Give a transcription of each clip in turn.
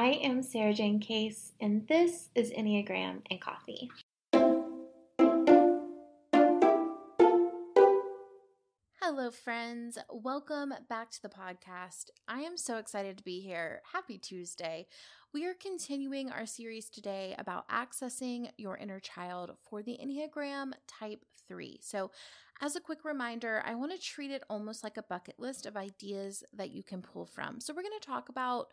I am Sara Jane Case, and this is Enneagram and Coffee. Hello, friends. Welcome back to the podcast. I am so excited to be here. Happy Tuesday. We are continuing our series today about accessing your inner child for the Enneagram Type 3. So, as a quick reminder, I want to treat it almost like a bucket list of ideas that you can pull from. So, we're going to talk about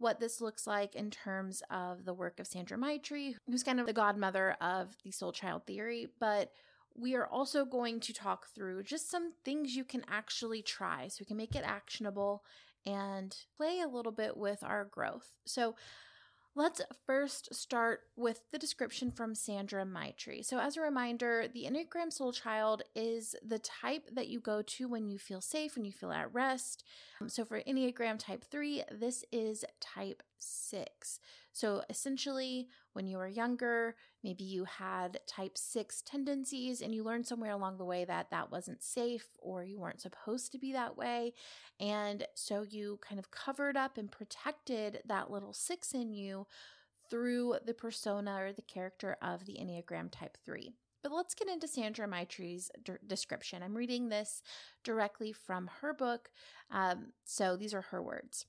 what this looks like in terms of the work of Sandra Maitri, who's kind of the godmother of the soul child theory, but we are also going to talk through just some things you can actually try so we can make it actionable and play a little bit with our growth. So, Let's first start with the description from Sandra Maitri. So, as a reminder, the Enneagram Soul Child is the type that you go to when you feel safe, when you feel at rest. Um, so, for Enneagram Type 3, this is type 6. So, essentially, when you were younger, maybe you had type 6 tendencies and you learned somewhere along the way that that wasn't safe or you weren't supposed to be that way. And so you kind of covered up and protected that little 6 in you through the persona or the character of the Enneagram Type 3. But let's get into Sandra Maitri's d- description. I'm reading this directly from her book. Um, so these are her words.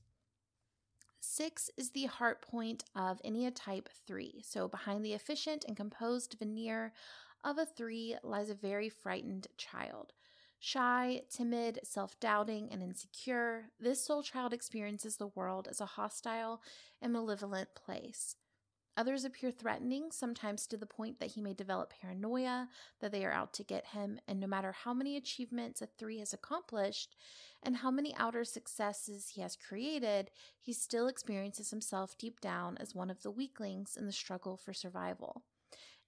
Six is the heart point of Ennea type three. So, behind the efficient and composed veneer of a three lies a very frightened child. Shy, timid, self doubting, and insecure, this soul child experiences the world as a hostile and malevolent place. Others appear threatening, sometimes to the point that he may develop paranoia that they are out to get him, and no matter how many achievements a three has accomplished and how many outer successes he has created, he still experiences himself deep down as one of the weaklings in the struggle for survival.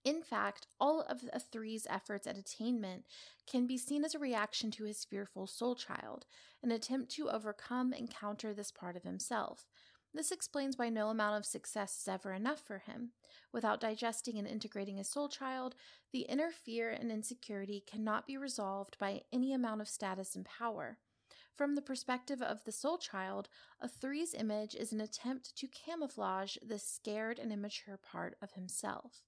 In fact, all of a three's efforts at attainment can be seen as a reaction to his fearful soul child, an attempt to overcome and counter this part of himself. This explains why no amount of success is ever enough for him. Without digesting and integrating a soul child, the inner fear and insecurity cannot be resolved by any amount of status and power. From the perspective of the soul child, a three's image is an attempt to camouflage this scared and immature part of himself.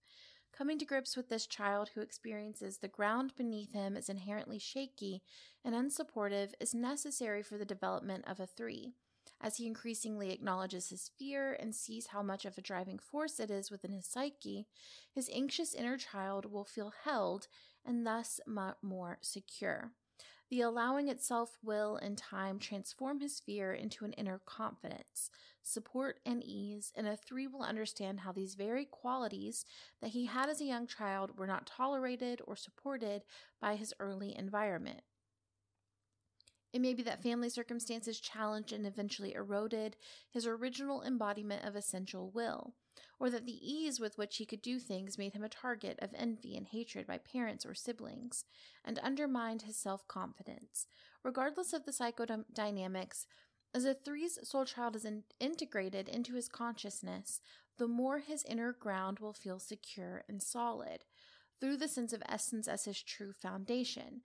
Coming to grips with this child who experiences the ground beneath him as inherently shaky and unsupportive is necessary for the development of a three. As he increasingly acknowledges his fear and sees how much of a driving force it is within his psyche, his anxious inner child will feel held and thus more secure. The allowing itself will, in time, transform his fear into an inner confidence, support, and ease, and a three will understand how these very qualities that he had as a young child were not tolerated or supported by his early environment. It may be that family circumstances challenged and eventually eroded his original embodiment of essential will, or that the ease with which he could do things made him a target of envy and hatred by parents or siblings, and undermined his self confidence. Regardless of the psychodynamics, as a three's soul child is in- integrated into his consciousness, the more his inner ground will feel secure and solid, through the sense of essence as his true foundation.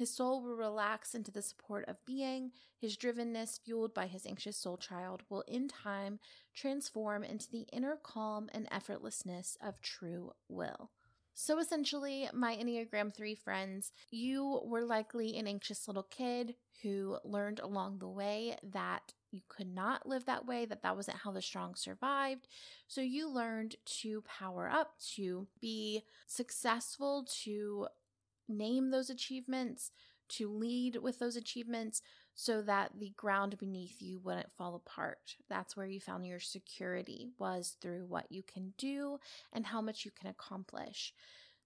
His soul will relax into the support of being. His drivenness, fueled by his anxious soul child, will in time transform into the inner calm and effortlessness of true will. So essentially, my Enneagram 3 friends, you were likely an anxious little kid who learned along the way that you could not live that way, that that wasn't how the strong survived. So you learned to power up, to be successful, to name those achievements, to lead with those achievements so that the ground beneath you wouldn't fall apart. That's where you found your security was through what you can do and how much you can accomplish.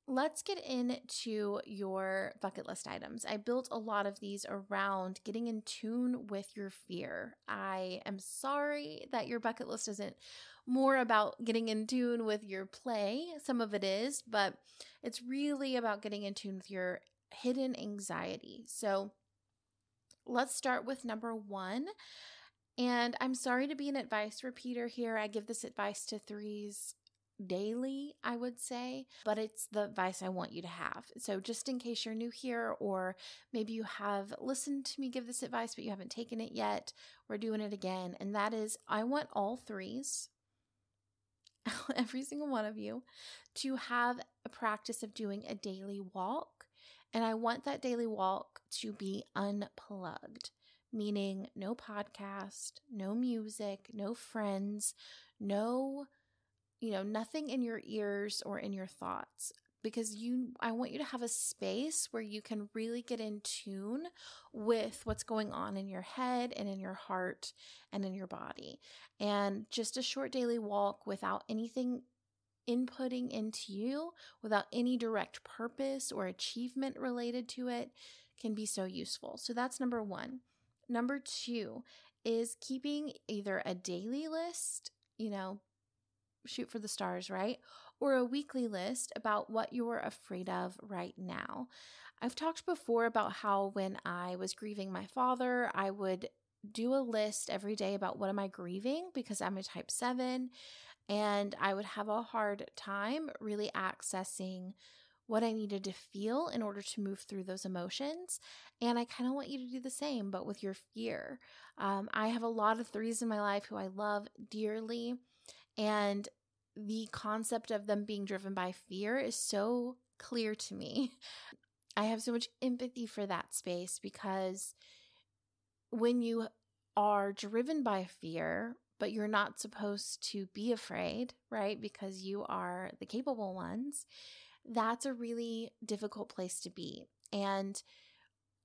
Let's get into your bucket list items. I built a lot of these around getting in tune with your fear. I am sorry that your bucket list isn't more about getting in tune with your play. Some of it is, but it's really about getting in tune with your hidden anxiety. So let's start with number one. And I'm sorry to be an advice repeater here. I give this advice to threes daily, I would say, but it's the advice I want you to have. So, just in case you're new here, or maybe you have listened to me give this advice, but you haven't taken it yet, we're doing it again. And that is I want all threes every single one of you, to have a practice of doing a daily walk. And I want that daily walk to be unplugged, meaning no podcast, no music, no friends, no, you know, nothing in your ears or in your thoughts because you I want you to have a space where you can really get in tune with what's going on in your head and in your heart and in your body. And just a short daily walk without anything inputting into you, without any direct purpose or achievement related to it can be so useful. So that's number 1. Number 2 is keeping either a daily list, you know, shoot for the stars, right? or a weekly list about what you're afraid of right now. I've talked before about how when I was grieving my father, I would do a list every day about what am I grieving because I'm a type 7 and I would have a hard time really accessing what I needed to feel in order to move through those emotions. And I kind of want you to do the same, but with your fear. Um, I have a lot of threes in my life who I love dearly. And the concept of them being driven by fear is so clear to me. I have so much empathy for that space because when you are driven by fear, but you're not supposed to be afraid, right? Because you are the capable ones, that's a really difficult place to be. And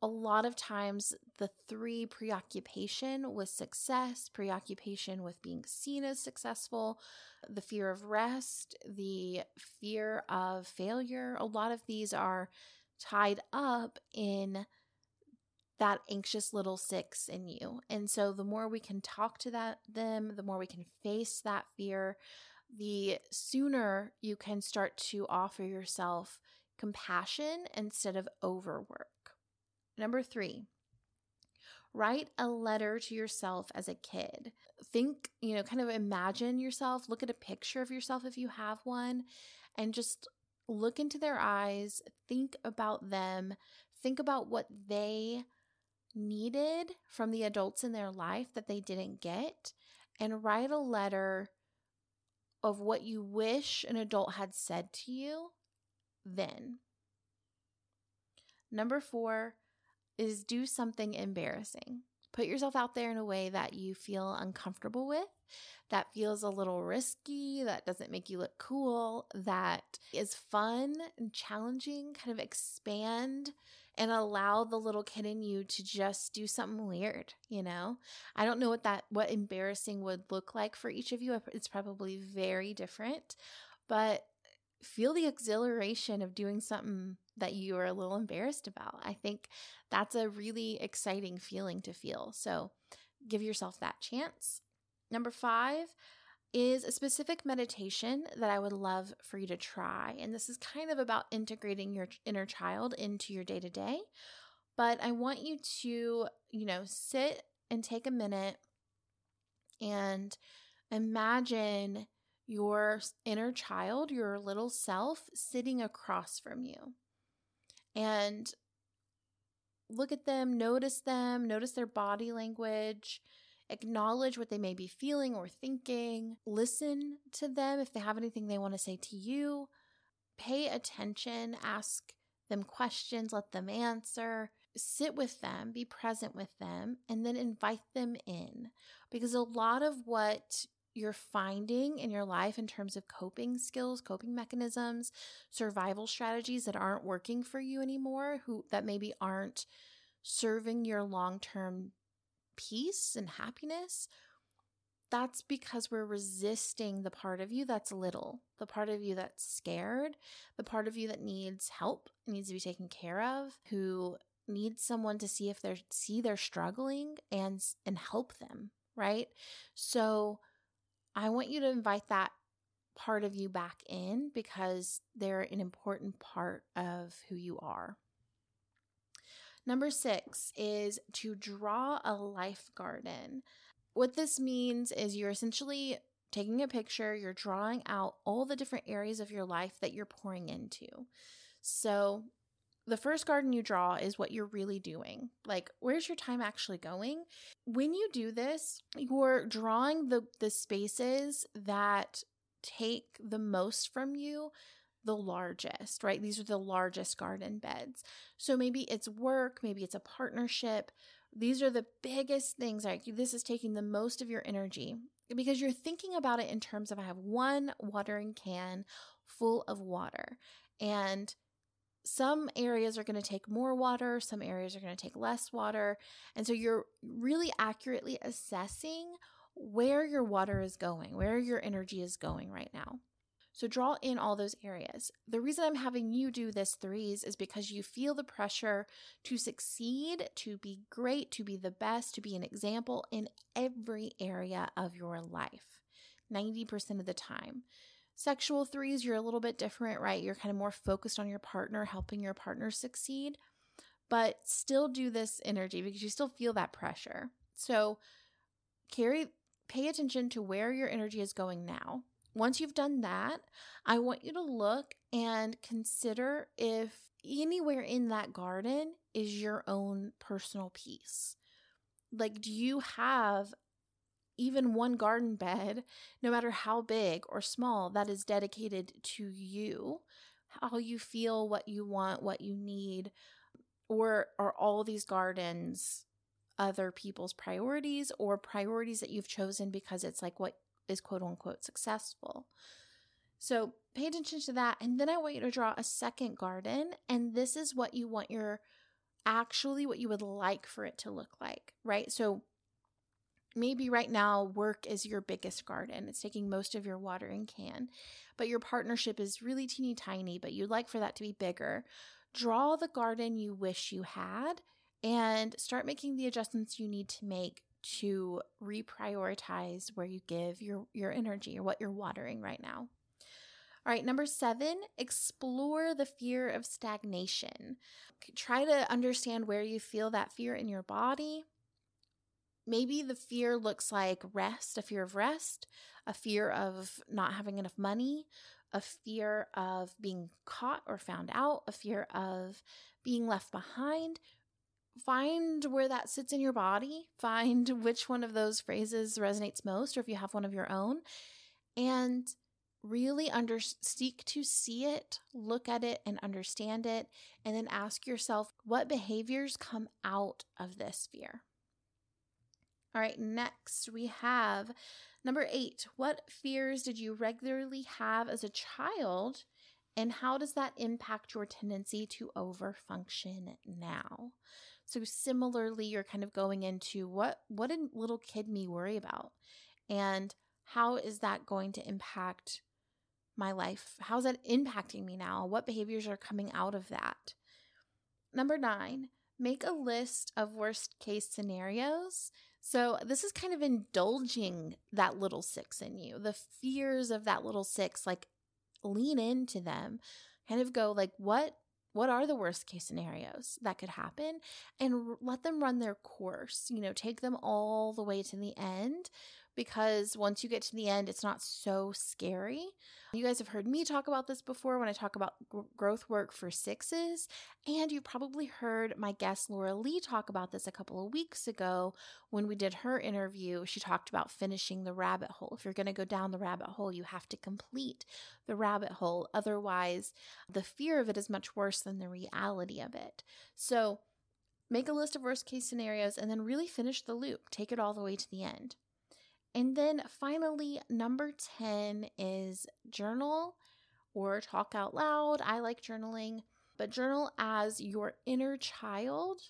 a lot of times the three preoccupation with success, preoccupation with being seen as successful, the fear of rest, the fear of failure, a lot of these are tied up in that anxious little six in you. And so the more we can talk to that them, the more we can face that fear, the sooner you can start to offer yourself compassion instead of overwork. Number three, write a letter to yourself as a kid. Think, you know, kind of imagine yourself, look at a picture of yourself if you have one, and just look into their eyes, think about them, think about what they needed from the adults in their life that they didn't get, and write a letter of what you wish an adult had said to you then. Number four, is do something embarrassing. Put yourself out there in a way that you feel uncomfortable with, that feels a little risky, that doesn't make you look cool, that is fun and challenging. Kind of expand and allow the little kid in you to just do something weird, you know? I don't know what that what embarrassing would look like for each of you. It's probably very different, but feel the exhilaration of doing something that you are a little embarrassed about. I think that's a really exciting feeling to feel. So give yourself that chance. Number five is a specific meditation that I would love for you to try. And this is kind of about integrating your inner child into your day to day. But I want you to, you know, sit and take a minute and imagine your inner child, your little self, sitting across from you and look at them, notice them, notice their body language, acknowledge what they may be feeling or thinking, listen to them if they have anything they want to say to you, pay attention, ask them questions, let them answer, sit with them, be present with them, and then invite them in. Because a lot of what you're finding in your life in terms of coping skills, coping mechanisms, survival strategies that aren't working for you anymore, who that maybe aren't serving your long-term peace and happiness, that's because we're resisting the part of you that's little, the part of you that's scared, the part of you that needs help, needs to be taken care of, who needs someone to see if they're see they're struggling and and help them, right? So I want you to invite that part of you back in because they're an important part of who you are. Number six is to draw a life garden. What this means is you're essentially taking a picture, you're drawing out all the different areas of your life that you're pouring into. So, the first garden you draw is what you're really doing. Like, where's your time actually going? When you do this, you're drawing the, the spaces that take the most from you the largest, right? These are the largest garden beds. So maybe it's work, maybe it's a partnership. These are the biggest things. Like this is taking the most of your energy because you're thinking about it in terms of I have one watering can full of water. And some areas are going to take more water, some areas are going to take less water. And so you're really accurately assessing where your water is going, where your energy is going right now. So draw in all those areas. The reason I'm having you do this threes is because you feel the pressure to succeed, to be great, to be the best, to be an example in every area of your life, 90% of the time. Sexual threes, you're a little bit different, right? You're kind of more focused on your partner, helping your partner succeed, but still do this energy because you still feel that pressure. So carry, pay attention to where your energy is going now once you've done that, I want you to look and consider if anywhere in that garden is your own personal peace. Like, do you have even one garden bed, no matter how big or small, that is dedicated to you, how you feel, what you want, what you need? Or are all these gardens other people's priorities or priorities that you've chosen because it's like what is quote unquote successful. So pay attention to that. And then I want you to draw a second garden. And this is what you want your actually what you would like for it to look like, right? So maybe right now work is your biggest garden. It's taking most of your watering can, but your partnership is really teeny tiny, but you'd like for that to be bigger. Draw the garden you wish you had and start making the adjustments you need to make to reprioritize where you give your your energy or what you're watering right now. All right, number 7, explore the fear of stagnation. Try to understand where you feel that fear in your body. Maybe the fear looks like rest, a fear of rest, a fear of not having enough money, a fear of being caught or found out, a fear of being left behind, find where that sits in your body, find which one of those phrases resonates most, or if you have one of your own, and really under seek to see it, look at it and understand it, and then ask yourself what behaviors come out of this fear. All right, next we have number 8. What fears did you regularly have as a child and how does that impact your tendency to overfunction now? So similarly, you're kind of going into what what did little kid me worry about? And how is that going to impact my life? How's that impacting me now? What behaviors are coming out of that? Number 9, make a list of worst case scenarios. So, this is kind of indulging that little six in you, the fears of that little six, like lean into them. Kind of go, like, what what are the worst case scenarios that could happen and let them run their course you know take them all the way to the end because once you get to the end, it's not so scary. You guys have heard me talk about this before when I talk about g- growth work for sixes. And you probably heard my guest Laura Lee talk about this a couple of weeks ago when we did her interview. She talked about finishing the rabbit hole. If you're going to go down the rabbit hole, you have to complete the rabbit hole. Otherwise, the fear of it is much worse than the reality of it. So, make a list of worst case scenarios and then really finish the loop. Take it all the way to the end. And then finally, number 10 is journal or talk out loud. I like journaling, but journal as your inner child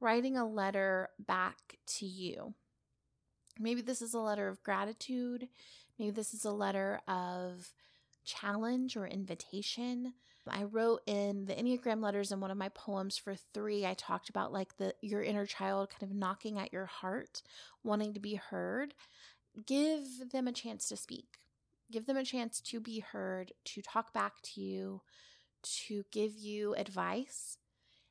writing a letter back to you. Maybe this is a letter of gratitude. Maybe this is a letter of challenge or invitation. I wrote in the Enneagram letters in one of my poems for three, I talked about like the your inner child kind of knocking at your heart, wanting to be heard give them a chance to speak. Give them a chance to be heard, to talk back to you, to give you advice.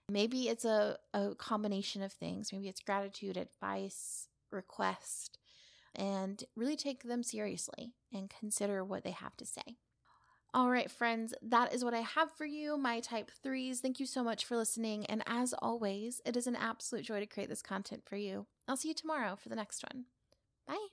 Maybe it's a, a combination of things. Maybe it's gratitude, advice, request, and really take them seriously and consider what they have to say. All right, friends, that is what I have for you, my type threes. Thank you so much for listening. And as always, it is an absolute joy to create this content for you. I'll see you tomorrow for the next one. Bye.